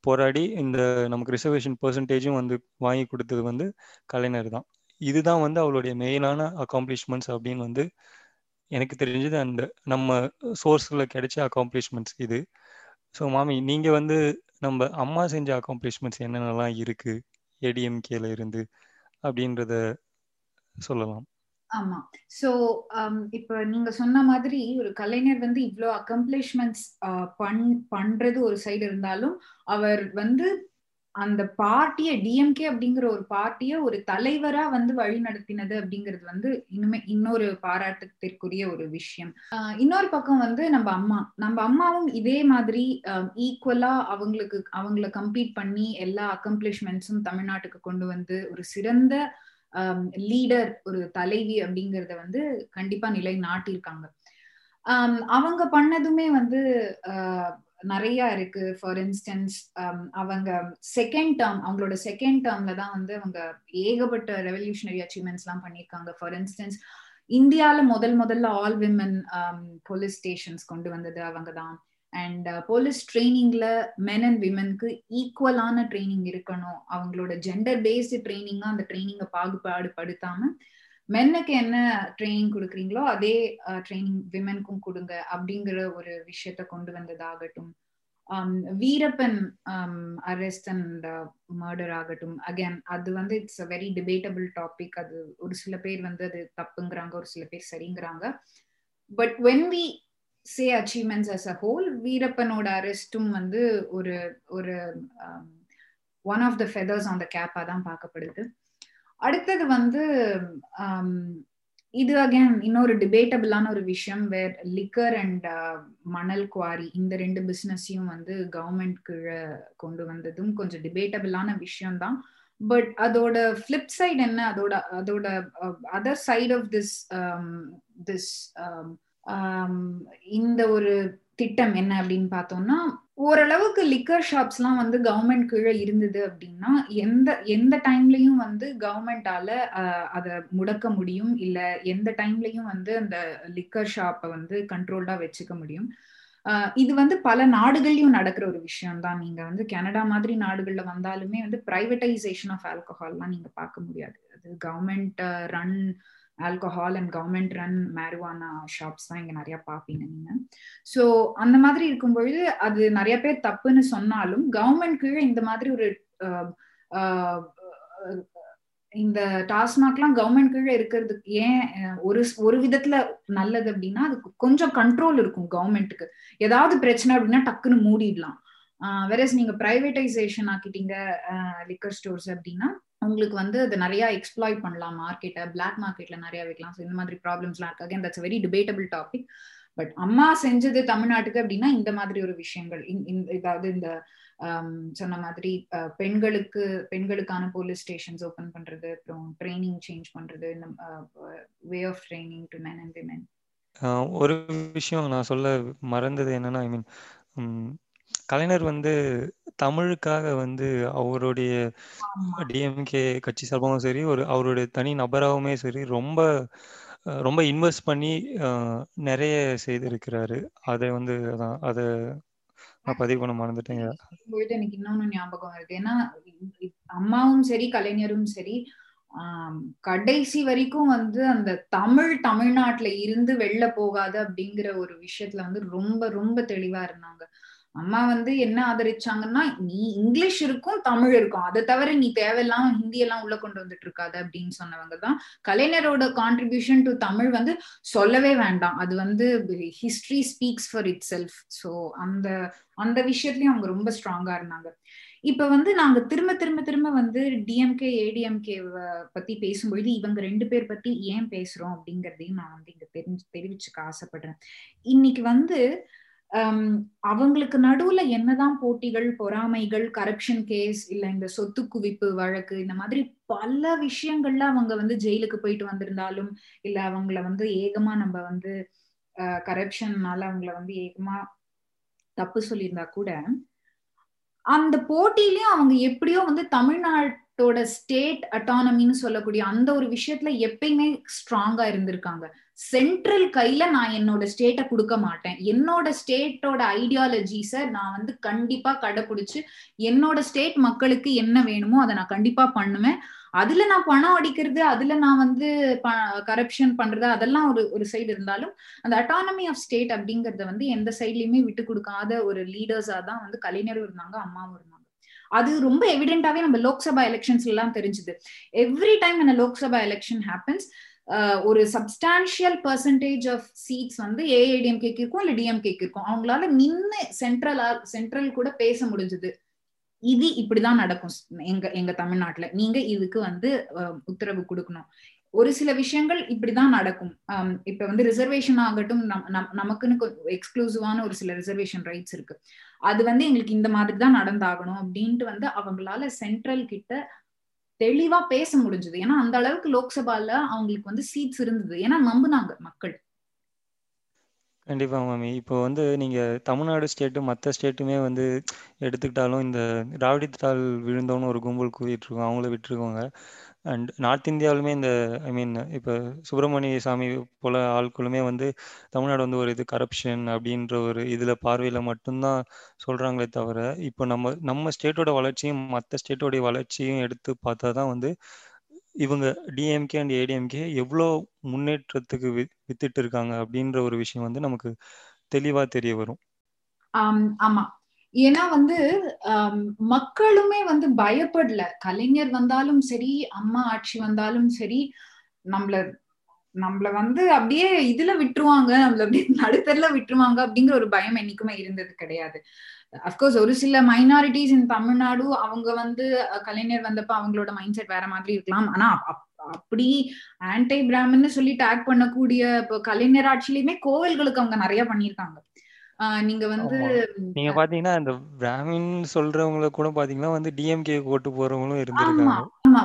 Speaker 1: போராடி இந்த நமக்கு ரிசர்வேஷன் பர்சன்டேஜும் வந்து வாங்கி கொடுத்தது வந்து கலைஞர் தான். இதுதான் வந்து அவளுடைய மெயினான அக்காம்ப்ளிஷ்மெண்ட்ஸ் அப்படின்னு வந்து எனக்கு தெரிஞ்சது. அந்த நம்ம சோர்ஸில் கிடைச்ச அக்காம்ப்ளிஷ்மெண்ட்ஸ் இது. ஸோ மாமி நீங்கள் வந்து நம்ம அம்மா செஞ்ச அக்காம்ப்ளிஷ்மெண்ட்ஸ் என்னென்னலாம் இருக்குது ஏடிஎம்கேல இருந்து அப்படின்றத சொல்லலாம்.
Speaker 2: ஆமா. சோ um, இப்ப நீங்க சொன்ன மாதிரி ஒரு கலைஞர் வந்து இவ்வளோ அக்கம்ப்ளிஷ்மெண்ட்ஸ் பண் பண்றது ஒரு சைடு இருந்தாலும் அவர் வந்து அந்த பார்ட்டிய டிஎம்கே அப்படிங்கிற ஒரு பார்ட்டிய ஒரு தலைவரா வந்து வழி நடத்தினது அப்படிங்கிறது வந்து இன்னுமே இன்னொரு பாராட்டத்திற்குரிய ஒரு விஷயம். இன்னொரு பக்கம் வந்து நம்ம அம்மா. நம்ம அம்மாவும் இதே மாதிரி ஈக்குவலா அவங்களுக்கு அவங்கள கம்பீட் பண்ணி எல்லா அக்கம்ப்ளிஷ்மெண்ட்ஸும் தமிழ்நாட்டுக்கு கொண்டு வந்து ஒரு சிறந்த Um, லீடர் ஒரு தலைவி அப்படிங்கறத வந்து கண்டிப்பா நிலை நாட்டியிருக்காங்க um, அவங்க பண்ணதுமே வந்து uh, நிறைய இருக்கு. ஃபார் இன்ஸ்டன்ஸ் um, அவங்க செகண்ட் டேர்ம் அவங்களோட செகண்ட் டேர்ம்ல தான் வந்து அவங்க ஏகப்பட்ட ரெவல்யூஷனரி அச்சீவ்மெண்ட்ஸ் எல்லாம் பண்ணியிருக்காங்க. ஃபார் இன்ஸ்டன்ஸ் இந்தியால முதல் முதல்ல ஆல் விமன் போலீஸ் ஸ்டேஷன்ஸ் கொண்டு வந்தது அவங்க தான் அண்ட் போலீஸ் ட்ரைனிங்ல மென் அண்ட் விமனுக்கு ஈக்குவலான ட்ரைனிங் இருக்கணும். அவங்களோட ஜெண்டர் பேஸ்டு ட்ரைனிங்கா அந்த ட்ரைனிங்கை பாகுபாடு படுத்தாம மென்னுக்கு என்ன ட்ரைனிங் கொடுக்குறீங்களோ அதே uh, ட்ரைனிங் விமென்க்கும் கொடுங்க அப்படிங்கிற ஒரு விஷயத்த கொண்டு வந்ததாகட்டும். Um, Veerappan arrest and murder ஆகட்டும். அகேன் அது வந்து it's a very debatable topic அது ஒரு சில பேர் வந்து அது தப்புங்கிறாங்க ஒரு சில பேர் சரிங்கிறாங்க. But when we say achievements as a whole வீரப்பனோட அரெஸ்டும் வந்து ஒரு ஒரு one of the feathers on the கேப்பா தான் பார்க்கப்படுது. அடுத்தது வந்து um, இது அகேன் இன்னொரு டிபேட்டபிளான ஒரு விஷயம் வேர் லிக்கர் அண்ட் மணல் குவாரி இந்த ரெண்டு பிஸ்னஸையும் வந்து கவர்மெண்ட் கீழே கொண்டு வந்ததும் கொஞ்சம் டிபேட்டபிளான விஷயம் தான். பட் அதோட ஃப்ளிப் சைடு என்ன? அதோட அதோட other side of this this இந்த ஒரு திட்டம் என்ன அப்படின்னு பார்த்தோம்னா ஓரளவுக்கு லிக்கர் ஷாப்ஸ்லாம் வந்து கவர்மெண்ட் கீழே இருந்தது அப்படின்னா எந்த எந்த டைம்லயும் வந்து கவர்மெண்டால அதை முடக்க முடியும். இல்ல எந்த டைம்லயும் வந்து அந்த லிக்கர் ஷாப்பை வந்து கண்ட்ரோல்டா வச்சுக்க முடியும். இது வந்து பல நாடுகள்லயும் நடக்கிற ஒரு விஷயம் தான் நீங்க வந்து கனடா மாதிரி நாடுகள்ல வந்தாலுமே வந்து பிரைவேட்டைசேஷன் ஆஃப் ஆல்கஹால்லாம் நீங்க பார்க்க முடியாது. அது government run alcohol and government run marijuana shops தான் இங்க நிறைய பாப்பீங்க நீங்க. ஸோ அந்த மாதிரி இருக்கும்பொழுது அது நிறைய பேர் தப்புன்னு சொன்னாலும் கவர்மெண்ட் கீழே இந்த மாதிரி ஒரு இந்த டாஸ்மாக்லாம் கவர்மெண்ட் கீழே இருக்கிறதுக்கு ஏன் ஒரு ஒரு விதத்துல நல்லது அப்படின்னா அதுக்கு கொஞ்சம் கண்ட்ரோல் இருக்கும் கவர்மெண்ட்டுக்கு ஏதாவது பிரச்சனை அப்படின்னா டக்குன்னு மூடிடலாம். வெரஸ் நீங்க பிரைவேட்டைசேஷன் ஆக்கிட்டீங்க லிக்கர் ஸ்டோர்ஸ் அப்படின்னா உங்களுக்கு வந்து அது நிறைய எக்ஸ்ப்ளாய்ட் பண்ணலாம் மார்க்கெட்டை பிளாக் மார்க்கெட்ல நிறைய வைக்கலாம். ஸோ இந்த மாதிரி ப்ராப்ளம்ஸ்லாம் இருக்கு. Again that's very debatable topic but Amma செஞ்சது தமிழ்நாட்டுக்கு அப்படின்னா இந்த மாதிரி ஒரு விஷயங்கள். இதாவது இந்த சொன்ன மாதிரி பெண்களுக்கு பெண்களுக்கான போலீஸ் ஸ்டேஷன்ஸ் ஓபன் பண்றது அப்புறம் ட்ரைனிங் சேஞ்ச் பண்றது இந்த way of training to men and women
Speaker 1: ஒரு விஷயம் நான் சொல்ல மறந்தது என்னன்னா ஐ மீன் கலைஞர் வந்து தமிழுக்காக வந்து அவருடைய டிஎம்கே கட்சி சார்பாகவும் சரி ஒரு அவருடைய தனி நபராகவுமே சரி ரொம்ப ரொம்ப இன்வெஸ்ட் பண்ணி நிறைய செய்திருக்கிறாரு. அதை வந்து அதான் அதை நான் பதிவு பண்ண மறந்துட்டேங்க.
Speaker 2: போயிட்டு எனக்கு இன்னொன்னு ஞாபகம் வருது. ஏன்னா அம்மாவும் சரி கலைஞரும் சரி கடைசி வரைக்கும் வந்து அந்த தமிழ் தமிழ்நாட்டுல இருந்து வெளில போகாது அப்படிங்கிற ஒரு விஷயத்துல வந்து ரொம்ப ரொம்ப தெளிவா இருந்தாங்க. அம்மா வந்து என்ன ஆதரிச்சாங்கன்னா நீ இங்கிலீஷ் இருக்கும் தமிழ் இருக்கும். அதை தவிர நீ தேவையில்லாம ஹிந்தி எல்லாம் உள்ள கொண்டு வந்துட்டு இருக்காது அப்படின்னு சொன்னவங்க தான். கலைஞரோட கான்ட்ரிபியூஷன் டு தமிழ் வந்து சொல்லவே வேண்டாம். அது வந்து history speaks for itself so அந்த அந்த விஷயத்துலயும் அவங்க ரொம்ப ஸ்ட்ராங்கா இருந்தாங்க. இப்ப வந்து நாங்க திரும்ப திரும்ப திரும்ப வந்து டிஎம்கே ஏடிஎம்கே பத்தி பேசும்பொழுது இவங்க ரெண்டு பேர் பத்தி ஏன் பேசுறோம் அப்படிங்கறதையும் நான் வந்து இங்க தெரிஞ்சு தெரிவிச்சுக்க ஆசைப்படுறேன். இன்னைக்கு வந்து Um, அவங்களுக்கு நடுவுல என்னதான் போட்டிகள் பொறாமைகள் கரப்ஷன் கேஸ் இல்ல இந்த சொத்து குவிப்பு வழக்கு இந்த மாதிரி பல விஷயங்கள்ல அவங்க வந்து ஜெயிலுக்கு போயிட்டு வந்திருந்தாலும் இல்ல அவங்கள வந்து ஏகமா நம்ம வந்து கரப்ஷன்னால அவங்கள வந்து ஏகமா தப்பு சொல்லியிருந்தா கூட அந்த போட்டியிலயும் அவங்க எப்படியோ வந்து தமிழ்நாட்டோட ஸ்டேட் அட்டானமின்னு சொல்லக்கூடிய அந்த ஒரு விஷயத்துல எப்பயுமே ஸ்ட்ராங்கா இருந்திருக்காங்க. சென்ட்ரல் கையில நான் என்னோட ஸ்டேட்டை கொடுக்க மாட்டேன். என்னோட ஸ்டேட்டோட ஐடியாலஜிஸ நான் வந்து கண்டிப்பா கடைபிடிச்சு என்னோட ஸ்டேட் மக்களுக்கு என்ன வேணுமோ அதை நான் கண்டிப்பா பண்ணுவேன். அதுல நான் பணம் அடிக்கிறது அதுல நான் வந்து கரப்ஷன் பண்றது அதெல்லாம் ஒரு ஒரு சைடு இருந்தாலும் அந்த அட்டானமி ஆஃப் ஸ்டேட் அப்படிங்கறத வந்து எந்த சைட்லயுமே விட்டு கொடுக்காத ஒரு லீடர்ஸா தான் வந்து கலைஞரும் இருந்தாங்க அம்மாவும் இருந்தாங்க. அது ரொம்ப எவிடென்டாவே நம்ம லோக்சபா எலெக்ஷன்ஸ் எல்லாம் தெரிஞ்சுது எவ்ரி டைம் அந்த லோக்சபா எலெக்ஷன் ஹேப்பன்ஸ் ஒரு சப்ஸ்டான்ஷியல் பர்சன்டேஜ் ஆஃப் சீட்ஸ் வந்து ஏஐடிஎம்கேக்கு இருக்கும் இல்ல டிஎம்கேக்கு இருக்கும். அவங்களால நின்று சென்ட்ரல் சென்ட்ரல் கூட பேச முடிஞ்சது. இது இப்படிதான் நடக்கும் எங்க எங்க தமிழ்நாட்டுல. நீங்க இதுக்கு வந்து உத்தரவு கொடுக்கணும். ஒரு சில விஷயங்கள் இப்படிதான் நடக்கும். இப்ப வந்து ரிசர்வேஷன் ஆகட்டும் நமக்குன்னு எக்ஸ்க்ளூசிவான ஒரு சில ரிசர்வேஷன் ரைட்ஸ் இருக்கு. அது வந்து எங்களுக்கு இந்த மாதிரி தான் நடந்தாகணும் அப்படின்ட்டு வந்து அவங்களால சென்ட்ரல் கிட்ட தெளிவா பேச முடிஞ்சது. ஏன்னா அந்த அளவுக்கு லோக்சபால அவங்களுக்கு வந்து சீட்ஸ் இருந்தது. ஏன்னா நம்புனாங்க மக்கள்.
Speaker 1: கண்டிப்பா மாமி. இப்போ வந்து நீங்க தமிழ்நாடு ஸ்டேட்டு மற்ற ஸ்டேட்டுமே வந்து எடுத்துக்கிட்டாலும் இந்த திராவிடத்தால் விழுந்தோன்னு ஒரு கும்பல் கூவிட்டு இருக்கோம். அவங்கள விட்டுருக்கோங்க. அண்ட் நார்த் இந்தியாவிலுமே இந்த ஐ மீன் இப்போ சுப்பிரமணிய சாமி போல ஆட்களுமே வந்து தமிழ்நாடு வந்து ஒரு இது கரப்ஷன் அப்படின்ற ஒரு இதில் பார்வையில் மட்டும்தான் சொல்கிறாங்களே தவிர இப்போ நம்ம நம்ம ஸ்டேட்டோட வளர்ச்சியும் மற்ற ஸ்டேட்டோடைய வளர்ச்சியும் எடுத்து பார்த்தா தான் வந்து இவங்க டிஎம்கே அண்ட் ஏடிஎம்கே எவ்வளோ முன்னேற்றத்துக்கு வி வித்துட்டு இருக்காங்க அப்படின்ற ஒரு விஷயம் வந்து நமக்கு தெளிவாக தெரிய வரும்.
Speaker 2: ஆமாம் ஏன்னா வந்து மக்களுமே வந்து பயப்படல. கலைஞர் வந்தாலும் சரி அம்மா ஆட்சி வந்தாலும் சரி நம்மள நம்மள வந்து அப்படியே இதுல விட்டுருவாங்க நம்மள அப்படியே நடுத்தர்ல விட்டுருவாங்க அப்படிங்கிற ஒரு பயம் என்னைக்குமே இருந்தது கிடையாது. அப்கோர்ஸ் ஒரு சில மைனாரிட்டிஸ் இன் தமிழ்நாடு அவங்க வந்து கலைஞர் வந்தப்ப அவங்களோட மைண்ட் செட் வேற மாதிரி இருக்கலாம். ஆனா அப்படி ஆன்டை பிராமின்னு சொல்லி டேக் பண்ணக்கூடிய இப்போ கலைஞர் ஆட்சியிலுமே கோவில்களுக்கு அவங்க நிறைய பண்ணியிருக்காங்க. நீங்க வந்து
Speaker 1: நீங்க பாத்தீங்கன்னா இந்த பிராமின் சொல்றவங்கள கூட பாத்தீங்கன்னா வந்து டிஎம்கே ஓட்டு போறவங்களும் இருந்திருக்காங்க.
Speaker 2: ஆமா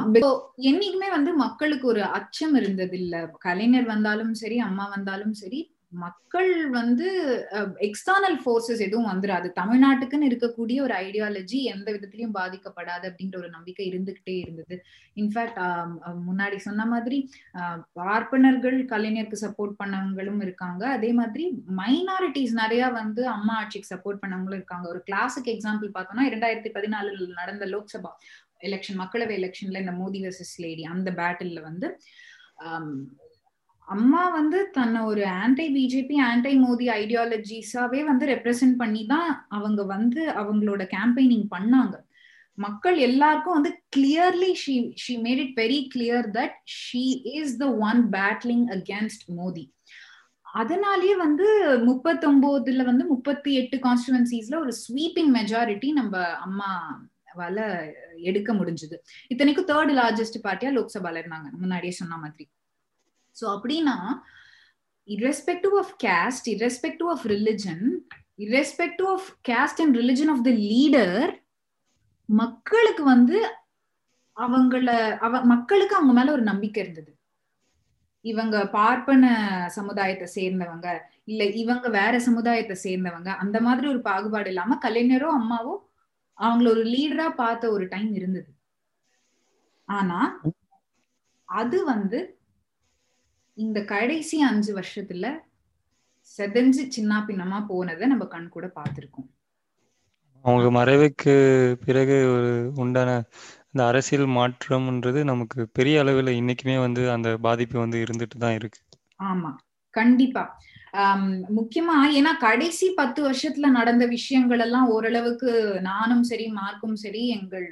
Speaker 2: என்னைக்குமே வந்து மக்களுக்கு ஒரு அச்சம் இருந்தது இல்ல கலைஞர் வந்தாலும் சரி அம்மா வந்தாலும் சரி மக்கள் வந்து எக்ஸ்டர்னல் ஃபோர்ஸஸ் எதுவும் வந்துடாது தமிழ்நாட்டுக்குன்னு இருக்கக்கூடிய ஒரு ஐடியாலஜி எந்த விதத்திலையும் பாதிக்கப்படாது அப்படின்ற ஒரு நம்பிக்கை இருந்துகிட்டே இருந்தது. இன்ஃபேக்ட் முன்னாடி சொன்ன மாதிரி பார்ப்பனர்கள் கலைஞருக்கு சப்போர்ட் பண்ணவங்களும் இருக்காங்க. அதே மாதிரி மைனாரிட்டிஸ் நிறைய வந்து அம்மா ஆட்சிக்கு சப்போர்ட் பண்ணவங்களும் இருக்காங்க. ஒரு கிளாஸுக்கு எக்ஸாம்பிள் பார்த்தோம்னா இரண்டாயிரத்தி பதினாலுல நடந்த லோக்சபா எலெக்ஷன் மக்களவை எலெக்ஷன்ல இந்த மோடி வர்சஸ் லேடி அந்த பேட்டில்ல வந்து அம்மா வந்து தன்னை ஒரு ஆன்டை பிஜேபி ஆன்டை மோடி ஐடியாலஜிஸாவே வந்து ரெப்ரசென்ட் பண்ணி தான் அவங்க வந்து அவங்களோட கேம்பெயினிங் பண்ணாங்க. மக்கள் எல்லாருக்கும் வந்து clearly she she made it very clear that she is the one battling against Modi அதனாலேயே வந்து முப்பத்தொன்பதுல வந்து முப்பத்தி எட்டு கான்ஸ்டுவன்சிஸ்ல ஒரு ஸ்வீப்பிங் மெஜாரிட்டி நம்ம அம்மாவால எடுக்க முடிஞ்சது. இத்தனைக்கும் தேர்ட் லார்ஜஸ்ட் பார்ட்டியா லோக்சபால இருந்தாங்க. முன்னாடியே சொன்ன மாதிரி. ஸோ அப்படின்னா irrespective of caste irrespective of religion irrespective of caste and religion of the leader மக்களுக்கு வந்து அவங்கள அவ மக்களுக்கு அவங்க மேல ஒரு நம்பிக்கை இருந்தது. இவங்க பார்ப்பன சமுதாயத்தை சேர்ந்தவங்க இல்ல இவங்க வேற சமுதாயத்தை சேர்ந்தவங்க அந்த மாதிரி ஒரு பாகுபாடு இல்லாம கலைஞரோ அம்மாவோ அவங்கள ஒரு லீடரா பார்த்த ஒரு டைம் இருந்தது. ஆனா அது வந்து இந்த கடைசி அஞ்சு வருஷத்துல செதஞ்சு சின்ன பின்னமா போனதை நம்ம கண் கூட பார்த்திருக்கோம்.
Speaker 1: அவங்க மறைவுக்கு பிறகு ஒரு உண்டான இந்த அரசியல் மாற்றம்ன்றது நமக்கு பெரிய அளவில் இன்னைக்குமே வந்து அந்த பாதிப்பு வந்து இருந்துட்டு தான் இருக்கு.
Speaker 2: ஆமா கண்டிப்பா. முக்கியமா ஏன்னா கடைசி பத்து வருஷத்துல நடந்த விஷயங்கள் எல்லாம் ஓரளவுக்கு நானும் சரி மார்க்கும் சரி எங்கள்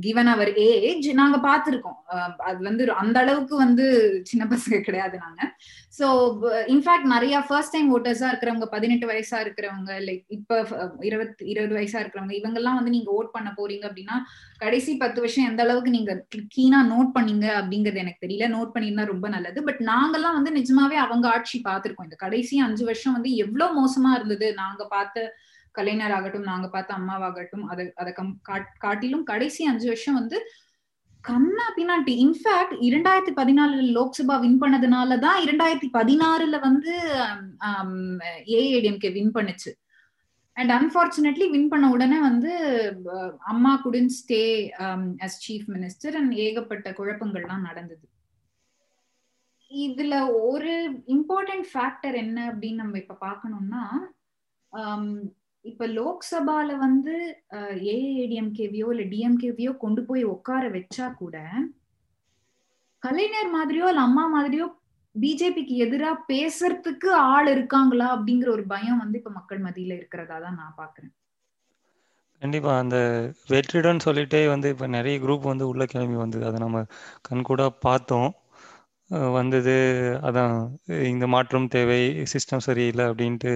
Speaker 2: கிவன் அவர் ஏஜ் நாங்க பார்த்திருக்கோம். Um, அது வந்து அந்த அளவுக்கு வந்து சின்ன பசங்க கிடையாது நாங்க. சோ இன்ஃபேக்ட் நிறைய ஃபர்ஸ்ட் டைம் ஓட்டர்ஸா இருக்கிறவங்க பதினெட்டு வயசா இருக்கிறவங்க லைக் இப்ப um, இருபத்தி இருபது வயசா இருக்கிறவங்க இவங்க எல்லாம் வந்து நீங்க ஓட் பண்ண போறீங்க அப்படின்னா கடைசி பத்து வருஷம் எந்த அளவுக்கு நீங்க கீனா நோட் பண்ணீங்க அப்படிங்கிறது எனக்கு தெரியல. நோட் பண்ணியிருந்தா ரொம்ப நல்லது. பட் நாங்கெல்லாம் வந்து நிஜமாவே அவங்க ஆட்சி பார்த்திருக்கோம். இந்த கடைசி அஞ்சு வருஷம் வந்து எவ்வளவு மோசமா இருந்தது. நாங்க பார்த்த கலைஞர் ஆகட்டும் நாங்க பார்த்த அம்மாவாகட்டும் அதை அதை கம் காட்டிலும் கடைசி அஞ்சு வருஷம் வந்து கண்ணா பின்னாட்டி இன்ஃபேக்ட் இரண்டாயிரத்தி பதினாலுல லோக்சபா வின் பண்ணதுனாலதான் இரண்டாயிரத்தி பதினாறுல வந்து ஏஐடிஎம்கே வின் பண்ணுச்சு. அண்ட் அன்பார்ச்சுனேட்லி வின் பண்ண உடனே வந்து Amma couldn't stay as chief minister and ஏகப்பட்ட குழப்பங்கள்லாம் நடந்தது. இதுல ஒரு இம்பார்ட்டன்ட் ஃபேக்டர் என்ன அப்படின்னு நம்ம இப்ப பாக்கணும்னா இப்ப லோக்சபால வந்து ஏஏடிஎம்கேவியோ இல்ல டிஎம்கேவியோ கொண்டு போய் உட்கார வச்சா கூட கலைஞர் மாதிரியோ இல்ல அம்மா மாதிரியோ பிஜேபிக்கு எதிராக பேசுறதுக்கு ஆள் இருக்காங்களா அப்படிங்கிற ஒரு பயம் வந்து இப்ப மக்கள் மத்தியில இருக்கிறதா தான் நான் பாக்குறேன்.
Speaker 1: கண்டிப்பா அந்த வெற்றிடம்னு சொல்லிட்டே வந்து இப்ப நிறைய குரூப் வந்து உள்ள கிளம்பி வந்தது. அதை நம்ம கண்கூடா பார்த்தோம். வந்தது. அதான் இந்த மாற்றம் தேவை சிஸ்டம் சரியில்லை அப்படின்ட்டு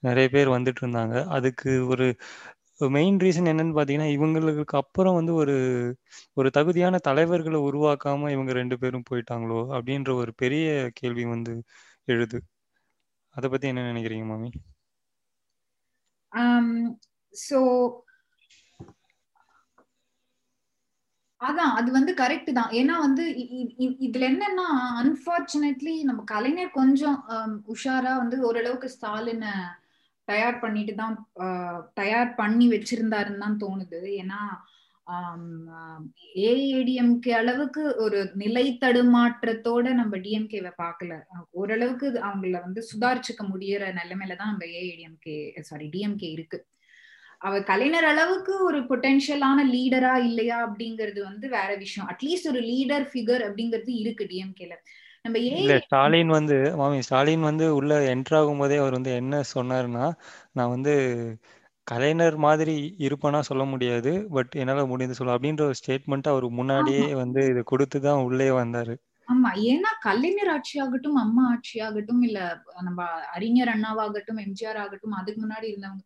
Speaker 1: நிறைய பேர் வந்துட்டு இருந்தாங்க. அதுக்கு ஒரு மெயின் ரீசன் என்னன்னு பார்த்தீங்கன்னா இவங்களுக்கு அப்புறம் வந்து ஒரு ஒரு தகுதியான தலைவர்களை உருவாக்காம இவங்க ரெண்டு பேரும் போயிட்டாங்களோ அப்படின்ற ஒரு பெரிய கேள்வி வந்து எழுது. அதை பத்தி என்ன நினைக்கிறீங்க மாமி?
Speaker 2: ஸோ அதான் அது வந்து கரெக்ட் தான். ஏன்னா வந்து இதுல என்னன்னா அன்பார்ச்சுனேட்லி நம்ம கலைஞர் கொஞ்சம் உஷாரா வந்து ஓரளவுக்கு ஸ்டாலினை தயார் பண்ணிட்டு தான் தயார் பண்ணி வச்சிருந்தாருன்னு தான் தோணுது. ஏன்னா ஏஐடிஎம்கே அளவுக்கு ஒரு நிலை தடுமாற்றத்தோட நம்ம டிஎம்கேவை பார்க்கல. ஓரளவுக்கு அவங்கள வந்து சுதாரிச்சுக்க முடியற நிலைமையில தான் நம்ம ஏஐடிஎம்கே சாரி டிஎம்கே இருக்கு. அவர் கலைஞர் அளவுக்கு ஒரு பொட்டென்ஷியலான லீடரா இல்லையா அப்படிங்கிறது வந்து வேற விஷயம். அட்லீஸ்ட் ஒரு லீடர் ஃபிகர் அப்படிங்கிறது இருக்கு டிஎம்கேல நம்ம
Speaker 1: இல்ல ஸ்டாலின் வந்து மாமி ஸ்டாலின் வந்து உள்ள என்டர் ஆகும் போதே அவர் வந்து என்ன சொன்னாருன்னா நான் வந்து கலைஞர் மாதிரி இருப்பேனா சொல்ல முடியாது பட் என்னால முடியுது சொல்ல அப்படின்ற ஒரு ஸ்டேட்மெண்ட் அவர் முன்னாடியே வந்து இது கொடுத்துதான் உள்ளே வந்தாரு.
Speaker 2: ஆமா ஏன்னா கலைஞர் ஆட்சி ஆகட்டும் அம்மா ஆட்சி ஆகட்டும் இல்ல நம்ம அறிஞர் அண்ணாவாகட்டும் எம்ஜிஆர் ஆகட்டும் அதுக்கு முன்னாடி இருந்தவங்க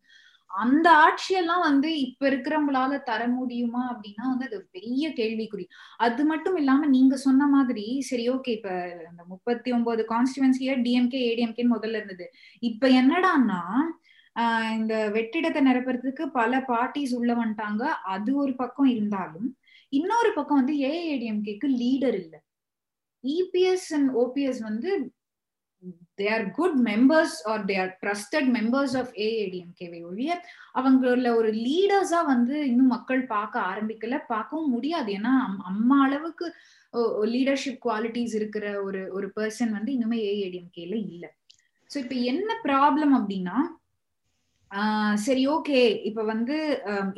Speaker 2: அந்த ஆட்சியெல்லாம் வந்து இப்ப இருக்கிறவங்களால தர முடியுமா அப்படின்னா வந்து அது பெரிய கேள்விக்குறி. அது மட்டும் இல்லாம நீங்க சொன்ன மாதிரி சரி ஓகே இப்ப இந்த முப்பத்தி ஒன்பது கான்ஸ்டுவன்சியா டிஎம்கே ஏடிஎம்கே முதல்ல இருந்தது. இப்ப என்னடான்னா ஆஹ் இந்த வெற்றிடத்தை நிரப்புறதுக்கு பல பார்ட்டிஸ் உள்ள வந்துட்டாங்க. அது ஒரு பக்கம் இருந்தாலும் இன்னொரு பக்கம் வந்து ஏஏடிஎம்கேக்கு லீடர் இல்ல. இபிஎஸ் அண்ட் ஓபிஎஸ் வந்து they are good members are they are trusted members of ஏஏடிஎம்கேவை ஒழிய அவங்கள ஒரு லீடர்ஸா வந்து இன்னும் மக்கள் பார்க்க ஆரம்பிக்கல. பார்க்கவும் முடியாது. ஏன்னா அம்மா அளவுக்கு லீடர்ஷிப் குவாலிட்டிஸ் இருக்கிற ஒரு ஒரு பர்சன் வந்து இன்னுமே ஏஏடிஎம்கேல இல்லை. ஸோ இப்போ என்ன ப்ராப்ளம் அப்படின்னா சரி ஓகே. இப்ப வந்து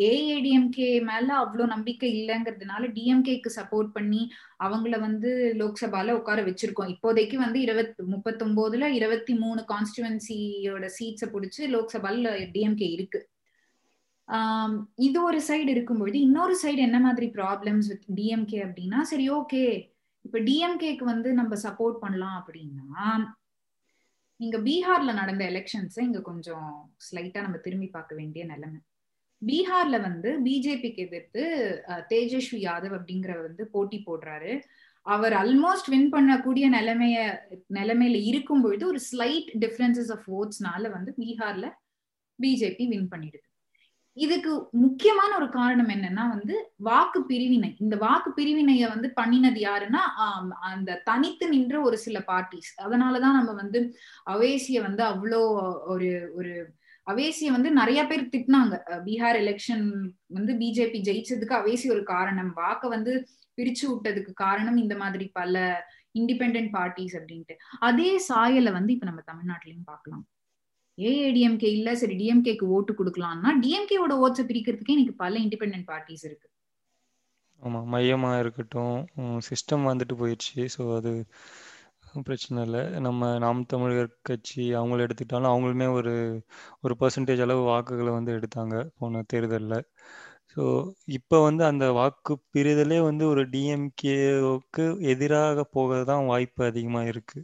Speaker 2: ஏஐடிஎம்கே மேல அவ்வளவு நம்பிக்கை இல்லைங்கிறதுனால டிஎம்கேக்கு சப்போர்ட் பண்ணி அவங்கள வந்து லோக்சபால உட்கார வச்சிருக்கோம். இப்போதைக்கு வந்து இருபத்தி முப்பத்தொன்பதுல இருபத்தி மூணு கான்ஸ்டுவன்சியோட சீட்ஸை பிடிச்சி லோக்சபால டிஎம்கே இருக்கு. இது ஒரு சைடு இருக்கும்பொழுது இன்னொரு சைடு என்ன மாதிரி ப்ராப்ளம்ஸ் வித் டிஎம்கே அப்படின்னா சரி ஓகே. இப்ப டிஎம்கேக்கு வந்து நம்ம சப்போர்ட் பண்ணலாம் அப்படின்னா நீங்க பீகார்ல நடந்த எலெக்ஷன்ஸை இங்க கொஞ்சம் ஸ்லைட்டா நம்ம திரும்பி பார்க்க வேண்டிய நிலைமை. பீகார்ல வந்து பிஜேபிக்கு எதிர்த்து தேஜஸ்வி யாதவ் அப்படிங்கிற வந்து போட்டி போடுறாரு. அவர் ஆல்மோஸ்ட் வின் பண்ணக்கூடிய நிலைமைய நிலைமையில இருக்கும் பொழுது ஒரு ஸ்லைட் டிஃபரன்சஸ் ஆஃப் ஓட்ஸ்னால வந்து பீகார்ல பிஜேபி வின் பண்ணிடுது. இதுக்கு முக்கியமான ஒரு காரணம் என்னன்னா வந்து வாக்கு பிரிவினை. இந்த வாக்கு பிரிவினைய வந்து பண்ணினது யாருன்னா அந்த தனித்து நின்ற ஒரு சில பார்ட்டிஸ் அதனாலதான் நம்ம வந்து அவேசிய வந்து அவ்வளோ ஒரு ஒரு அவேசிய வந்து நிறைய பேர் திட்டினாங்க. பீகார் எலெக்ஷன் வந்து பிஜேபி ஜெயிச்சதுக்கு அவேசி ஒரு காரணம். வாக்க வந்து பிரிச்சு விட்டதுக்கு காரணம் இந்த மாதிரி பல இண்டிபெண்ட் பார்ட்டிஸ் அப்படின்ட்டு. அதே சாயலை வந்து இப்ப நம்ம தமிழ்நாட்டிலயும் பார்க்கலாம். ஏஐடிஎம்கே இல்ல சரி டிஎம்கேக்கு ஓட்டு கொடுக்கலாம்னா டிஎம்கேவோட ஓட்ஸை பிரிக்கிறதுக்கே இன்னைக்கு பல இண்டிபெண்ட் பார்ட்டிஸ் இருக்கு.
Speaker 1: ஆமா மையமா இருக்கட்டும் சிஸ்டம் வந்துட்டு போயிடுச்சு. ஸோ அது பிரச்சனை இல்லை. நம்ம நாம் தமிழர் கட்சி அவங்கள எடுத்துக்கிட்டாலும் அவங்களுமே ஒரு ஒரு பர்சன்டேஜ் அளவு வாக்குகளை வந்து எடுத்தாங்க போன தேர்தலில். ஸோ இப்போ வந்து அந்த வாக்கு பிரிதலே வந்து ஒரு டிஎம்கேவுக்கு எதிராக போக தான் வாய்ப்பு அதிகமாக இருக்கு.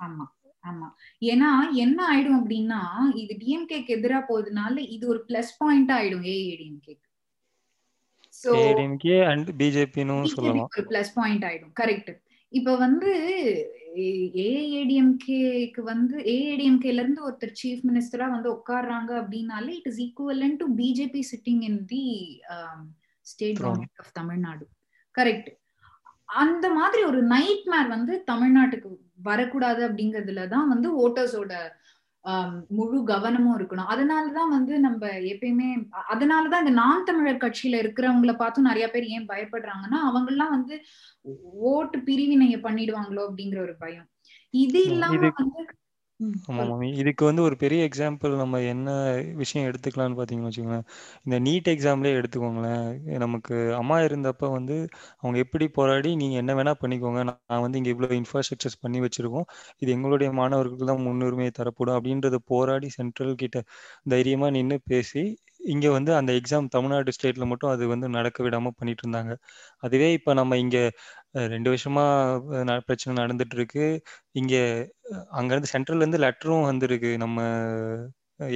Speaker 2: ஆமா. ஆமா. ஏன்னா என்ன ஆயிடும் அப்படின்னா இது டிஎம்கேக்கு எதிரா போகுதுனால இது ஒரு பிளஸ் பாயிண்ட் ஆயிடும் ஏஐடிஎம்கேக்கு
Speaker 1: ஏடிஎம்கே அண்ட் பிஜேபின்னு சொல்லலாம்
Speaker 2: ஒரு பிளஸ் பாயிண்ட் ஆயிடும் கரெக்ட் இப்ப வந்து ஏஐடிஎம்கேக்கு வந்து ஏஐடிஎம்கேல இருந்து ஒருத்தர் சீஃப் மினிஸ்டரா வந்து உட்கார்றாங்க அப்படின்னாலே it is equivalent to BJP sitting in the state government of Tamil Nadu correct அந்த மாதிரி ஒரு நைட் மேர் வந்து தமிழ்நாட்டுக்கு வரக்கூடாது அப்படிங்கிறதுலதான் வந்து ஓட்டர்ஸோட முழு கவனமும் இருக்கணும். அதனாலதான் வந்து நம்ம எப்பயுமே அதனாலதான் இந்த நான் தமிழர் கட்சியில இருக்கிறவங்கள பார்த்தும் நிறைய பேர் ஏன் பயப்படுறாங்கன்னா அவங்க எல்லாம் வந்து ஓட்டு பிரிவினைய பண்ணிடுவாங்களோ அப்படிங்கிற ஒரு பயம். இது இல்லாம வந்து
Speaker 1: ஆமா மாமி. இதுக்கு வந்து ஒரு பெரிய எக்ஸாம்பிள் நம்ம என்ன விஷயம் எடுத்துக்கலாம்னு பார்த்தீங்கன்னு வச்சுக்கோங்களேன். இந்த நீட் எக்ஸாம்லேயே எடுத்துக்கோங்களேன். நமக்கு அம்மா இருந்தப்ப வந்து அவங்க எப்படி போராடி நீங்கள் என்ன வேணால் பண்ணிக்கோங்க. நான் வந்து இங்கே இவ்வளோ இன்ஃப்ராஸ்ட்ரக்சர்ஸ் பண்ணி வச்சுருக்கோம். இது எங்களுடைய மாணவர்களுக்கு தான் முன்னுரிமை தரப்படும் அப்படின்றத போராடி சென்ட்ரல் கிட்ட தைரியமாக நின்று பேசி இங்கே வந்து அந்த எக்ஸாம் தமிழ்நாடு ஸ்டேட்டில் மட்டும் அது வந்து நடக்க விடாமல் பண்ணிட்டு இருந்தாங்க. அதுவே இப்போ நம்ம இங்கே ரெண்டு வருஷமா பிரச்சனை நடந்துட்டு இருக்கு இங்க அங்கிருந்து சென்ட்ரல்ல இருந்து லெட்டரும் வந்திருக்கு நம்ம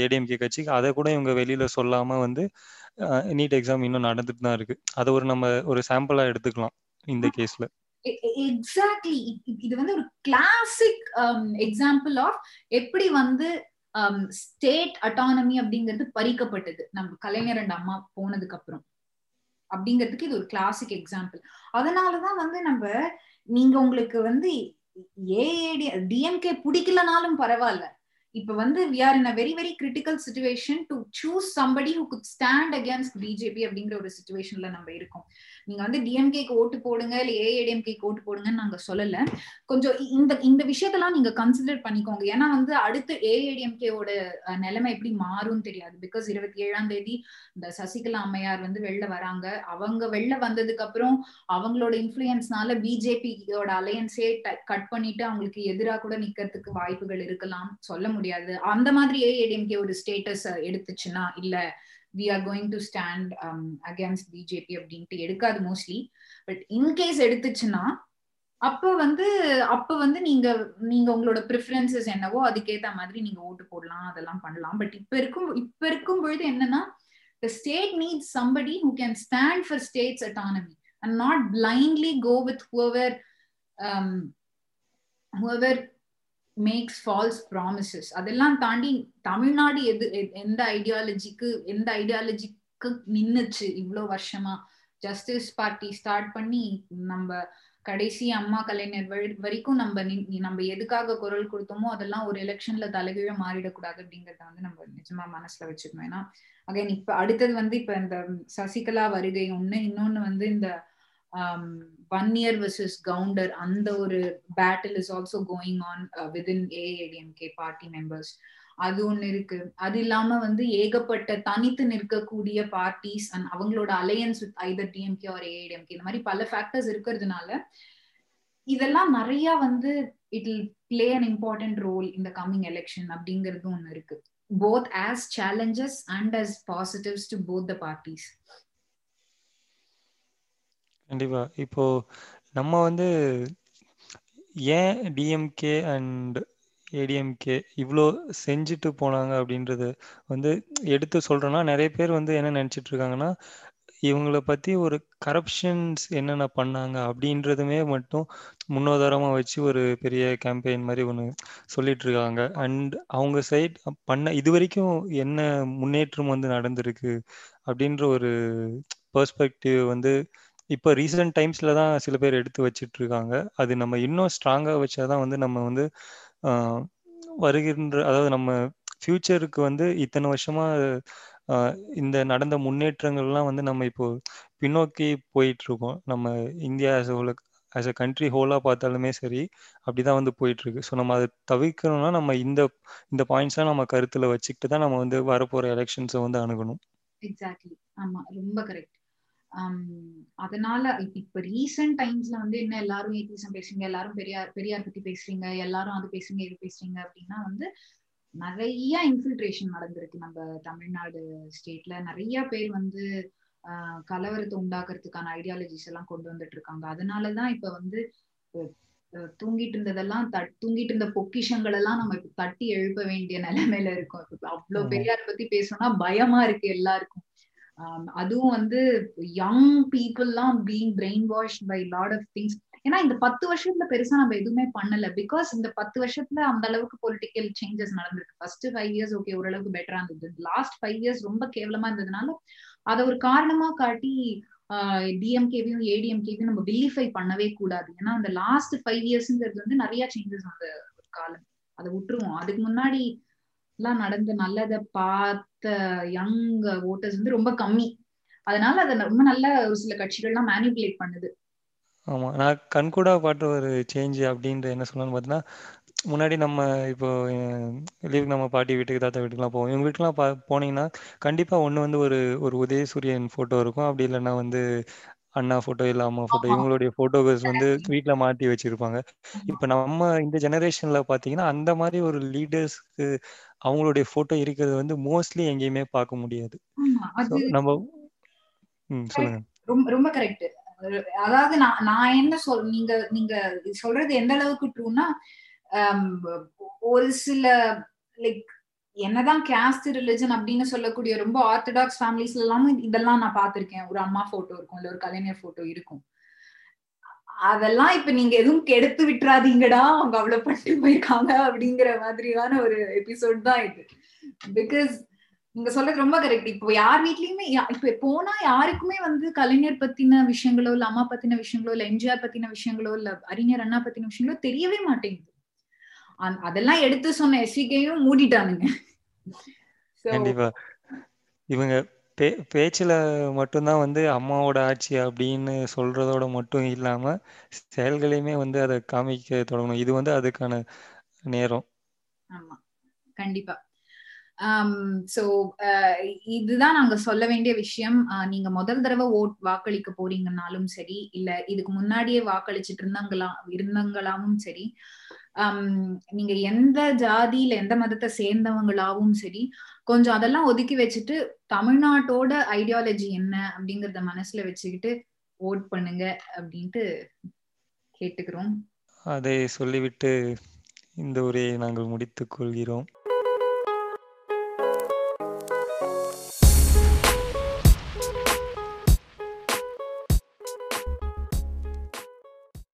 Speaker 1: ஏடிஎம்கே கட்சிக்கு. அதை கூட இவங்க வெளியில சொல்லாம வந்து நீட் எக்ஸாம் இன்னும் நடந்துட்டு தான் இருக்கு. அதை ஒரு நம்ம ஒரு சாம்பிளா எடுத்துக்கலாம் இந்த கேஸ்ல.
Speaker 2: எக்ஸாக்ட்லி இது வந்து ஒரு கிளாசிக் எக்ஸாம்பிள் ஆஃப் எப்படி வந்து ஸ்டேட் அட்டானமி அப்படிங்கிறது பறிக்கப்பட்டது. நம்ம கலைஞர் அண்ட் அம்மா போனதுக்கு அப்புறம் அப்படிங்கிறதுக்கு இது ஒரு கிளாசிக் எக்ஸாம்பிள் அதனாலதான் வந்து நம்ம நீங்க உங்களுக்கு வந்து ஏஏடி டிஎம்கே பிடிக்கலனாலும் பரவாயில்ல. இப்ப வந்து we are in a very very critical situation to choose somebody who could stand against BJP அப்படிங்கிற ஒரு சுச்சுவேஷன்ல நம்ம இருக்கோம். நீங்க வந்து டிஎம்கேக்கு ஓட்டு போடுங்க இல்ல ஏஐடிஎம்கேக்கு ஓட்டு போடுங்கன்னு நாங்க சொல்லல. கொஞ்சம் இந்த இந்த விஷயத்தெல்லாம் நீங்க கன்சிடர் பண்ணிக்கோங்க. ஏன்னா வந்து அடுத்து ஏஐடிஎம்கேவோட நிலைமை எப்படி மாறும் தெரியாது. பிகாஸ் இருபத்தி ஏழாம் தேதி இந்த சசிகலா அம்மையார் வந்து வெளில வராங்க. அவங்க வெளில வந்ததுக்கு அப்புறம் அவங்களோட இன்ஃபுளுயன்ஸ்னால பிஜேபியோட அலையன்ஸே கட் பண்ணிட்டு அவங்களுக்கு எதிராக கூட நிக்கிறதுக்கு வாய்ப்புகள் இருக்கலாம். சொல்ல முடியும் முடியாது. அந்த மாதிரி ஏஐடிஎம்கே ஒரு ஸ்டேட்டஸ் எடுத்துச்சுன்னா இல்ல we are going to stand against BJP அப்படின்ட்டு எடுக்காது மோஸ்ட்லி பட் இன்கேஸ் எடுத்துச்சுன்னா அப்ப வந்து அப்ப வந்து நீங்க நீங்க உங்களோட ப்ரிஃபரன்சஸ் என்னவோ அதுக்கேத்த மாதிரி நீங்க ஓட்டு போடலாம் அதெல்லாம் பண்ணலாம். பட் இப்ப இருக்கும் இப்ப இருக்கும் பொழுது என்னன்னா the state needs somebody who can stand for state's autonomy and not blindly go with whoever um, whoever makes false promises அதெல்லாம் தாண்டி தமிழ்நாடு எது எந்த ஐடியாலஜிக்கு எந்த ஐடியாலஜிக்கு நின்னுச்சு இவ்வளோ வருஷமா? ஜஸ்டிஸ் பார்ட்டி ஸ்டார்ட் பண்ணி நம்ம கடைசி அம்மா கலைஞர் வரைக்கும் நம்ம நம்ம எதுக்காக குரல் கொடுத்தோமோ அதெல்லாம் ஒரு எலெக்ஷன்ல தலைகீழ மாறிடக்கூடாது அப்படிங்கறத வந்து நம்ம நிஜமா மனசுல வச்சுக்கணும். ஏன்னா அகைன் இப்ப அடுத்தது வந்து இப்ப இந்த சசிகலா வருகை ஒண்ணு இன்னொன்னு வந்து இந்த பன்னியர் வர்சஸ் கவுண்டர் அந்த ஒரு battle is also going on within AIADMK party members அது ஒண்ணு இருக்கு. அது இல்லாம வந்து ஏகப்பட்ட தனித்து நிற்கக்கூடிய பார்ட்டிஸ் அண்ட் அவங்களோட alliance with either DMK or AIADMK இந்த மாதிரி பல ஃபேக்டர்ஸ் இருக்கிறதுனால இதெல்லாம் நிறைய வந்து it will play an important role இந்த கம்மிங் எலெக்ஷன் அப்படிங்கிறது ஒண்ணு இருக்கு. Both as challenges and as positives to both the parties
Speaker 1: கண்டிப்பா. இப்போ நம்ம வந்து ஏன் டிஎம்கே அண்ட் ஏடிஎம்கே இவ்வளோ செஞ்சுட்டு போனாங்க அப்படின்றது வந்து எடுத்து சொல்றேன்னா, நிறைய பேர் வந்து என்ன நினைச்சிட்டு இருக்காங்கன்னா இவங்கள பத்தி ஒரு கரப்ஷன்ஸ் என்னென்ன பண்ணாங்க அப்படின்றதுமே மட்டும் முன்னோதாரமா வச்சு ஒரு பெரிய கேம்பெயின் மாதிரி ஒன்று சொல்லிட்டு இருக்காங்க. அண்ட் அவங்க சைட் பண்ண இது வரைக்கும் என்ன முன்னேற்றம் வந்து நடந்திருக்கு அப்படின்ற ஒரு பெர்ஸ்பெக்டிவ் வந்து இப்போ ரீசெண்ட் டைம்ஸ்ல தான் சில பேர் எடுத்து வச்சிட்டு இருக்காங்க அது நம்ம இன்னும் ஸ்ட்ராங்காக வச்சாதான் வந்து நம்ம வந்து வருகின்ற அதாவது நம்ம ஃபியூச்சருக்கு வந்து இத்தனை வருஷமா இந்த நடந்த முன்னேற்றங்கள்லாம் வந்து நம்ம இப்போ பின்னோக்கி போயிட்டு இருக்கோம் நம்ம India as whole as a country ஹோலாக பார்த்தாலுமே சரி அப்படிதான் வந்து போயிட்டு இருக்கு ஸோ நம்ம அதை தவிர்க்கணும்னா நம்ம இந்த இந்த பாயிண்ட்ஸ்லாம் நம்ம கருத்துல வச்சுக்கிட்டு தான் நம்ம வந்து வரப்போற எலெக்ஷன்ஸை வந்து அணுகணும்.
Speaker 2: எக்ஸாக்ட்லி ஆமா ரொம்ப கரெக்ட் அதனால இப்ப ரீசெண்ட் டைம்ஸ்ல வந்து என்ன எல்லாரும் ஏத்திசம் பேசுறீங்க எல்லாரும் பெரியார் பெரியார் பத்தி பேசுறீங்க எல்லாரும் அது பேசுறீங்க இது பேசுறீங்க அப்படின்னா வந்து நிறைய இன்ஃபில்ட்ரேஷன் நடந்திருக்கு நம்ம தமிழ்நாடு ஸ்டேட்ல நிறைய பேர் வந்து கலவரத்தை உண்டாக்குறதுக்கான ஐடியாலஜிஸ் எல்லாம் கொண்டு வந்துட்டு இருக்காங்க. அதனாலதான் இப்ப வந்து தூங்கிட்டு இருந்ததெல்லாம் தூங்கிட்டு இருந்த பொக்கிஷங்கள் எல்லாம் நம்ம இப்ப தட்டி எழுப்ப வேண்டிய நிலைமையில இருக்கோம். அவ்வளவு பெரியார் பத்தி பேசணும்னா பயமா இருக்கு எல்லாருக்கும். Um, அதுவும் வந்து young பீப்புள்லாம் being brain wash by lot of things ஏன்னா இந்த பத்து வருஷத்துல பெருசா நம்ம எதுவுமே பண்ணல. பிகாஸ் இந்த பத்து வருஷத்துல அந்த அளவுக்கு பொலிட்டிக்கல் சேஞ்சஸ் நடந்திருக்கு. ஃபர்ஸ்ட் ஃபைவ் இயர்ஸ் ஓகே ஓரளவுக்கு பெட்டரா இருந்தது. லாஸ்ட் ஃபைவ் இயர்ஸ் ரொம்ப கேவலமா இருந்ததுனால அதை ஒரு காரணமா காட்டி டிஎம்கேவையும் ஏடிஎம்கேவையும் நம்ம வில்லிஃபை பண்ணவே கூடாது. ஏன்னா அந்த லாஸ்ட் ஃபைவ் இயர்ஸ்ங்கிறது வந்து நிறைய சேஞ்சஸ் அந்த ஒரு காலம். அதை விட்டுருவோம். அதுக்கு முன்னாடி எல்லாம் நடந்த நல்லதை பார்த்த யங் ஓட்டர்ஸ் வந்து ரொம்ப கம்மி. அதனால அதை ரொம்ப நல்ல ஒரு சில கட்சிகள்லாம் மேனிபுலேட் பண்ணுது.
Speaker 1: ஆமா. நான் கண்கூடா பாட்ட ஒரு சேஞ்ச் அப்படின்ற என்ன சொல்லணும்னு பார்த்தீங்கன்னா முன்னாடி நம்ம இப்போ லீவுக்கு நம்ம பாட்டி வீட்டுக்கு தாத்தா வீட்டுக்குலாம் போவோம். இவங்க வீட்டுக்குலாம் பா போனீங்கன்னா கண்டிப்பா ஒன்று வந்து ஒரு ஒரு உதயசூரியன் ஃபோட்டோ இருக்கும். அப்படி இல்லைன்னா வந்து அண்ணா ஃபோட்டோ இல்லை அம்மா ஃபோட்டோ இவங்களுடைய ஃபோட்டோஸ் வந்து வீட்டில் மாட்டி வச்சிருப்பாங்க. இப்போ நம்ம இந்த ஜெனரேஷன்ல பார்த்தீங்கன்னா அந்த மாதிரி ஒரு லீடர்ஸ்க்கு அவங்களுடைய ஃபோட்டோ இருக்கிறது வந்து மோஸ்ட்லி எங்கேயுமே பார்க்க முடியாது. நம்ம ம் சொல்லுங்க.
Speaker 2: ரொம்ப கரெக்ட் அதாவது நான் நான் என்ன சொல் நீங்க நீங்க சொல்றது எந்த அளவுக்கு ட்ரூனா ஒரு சில லைக் என்னதான் கேஸ்ட் ரிலிஜன் அப்படின்னு சொல்லக்கூடிய ரொம்ப ஆர்த்தடாக்ஸ் ஃபேமிலிஸ்ல எல்லாமும் இதெல்லாம் நான் பார்த்திருக்கேன். ஒரு அம்மா போட்டோ இருக்கும் இல்ல ஒரு கலைஞர் போட்டோ இருக்கும். அதெல்லாம் இப்ப நீங்க எதுவும் கெடுத்து விட்டுறாதீங்கடா அவங்க அவ்வளவு பட்டு போயிருக்காங்க அப்படிங்கிற மாதிரியான ஒரு எபிசோட் தான் இது. பிகாஸ் நீங்க சொல்றது ரொம்ப கரெக்ட் இப்போ யார் வீட்லயுமே இப்ப போனா யாருக்குமே வந்து கலைஞர் பத்தின விஷயங்களோ இல்ல அம்மா பத்தின விஷயங்களோ இல்ல எம்ஜிஆர் பத்தின விஷயங்களோ இல்ல அறிஞர் அண்ணா பத்தின விஷயங்களோ தெரியவே மாட்டேங்குது. அதெல்லாம் எடுத்து சொன்ன எஸ்விகையும் மூடிட்டானுங்க.
Speaker 1: கண்டிப்பா. இவங்க பே பேச்சுல மட்டும்தான் வந்து அம்மாவோட ஆட்சி அப்படின்னு சொல்றதோட மட்டும் இல்லாம செயல்களையுமே வந்து அதை காமிக்க தொடங்கணும். இது வந்து அதுக்கான நேரம்.
Speaker 2: ஆமா. கண்டிப்பா. சோ இதுதான் நாங்க சொல்ல வேண்டிய விஷயம். நீங்க முதல் தடவை ஓட் வாக்களிக்க போறீங்கன்னாலும் சரி இல்ல இதுக்கு முன்னாடியே வாக்களிச்சுட்டு இருந்தாங்களா இருந்தாங்களாவும் சரி நீங்க எந்த ஜாதியில எந்த மதத்தை சேர்ந்தவங்களாவும் சரி கொஞ்சம் அதெல்லாம் ஒதுக்கி வச்சுட்டு தமிழ்நாட்டோட ஐடியாலஜி என்ன அப்படிங்கறத மனசுல வச்சுக்கிட்டு ஓட் பண்ணுங்க அப்படின்ட்டு கேட்டுக்கிறோம்.
Speaker 1: அதை சொல்லிவிட்டு இந்த உரையை நாங்கள் முடித்துக் கொள்கிறோம்.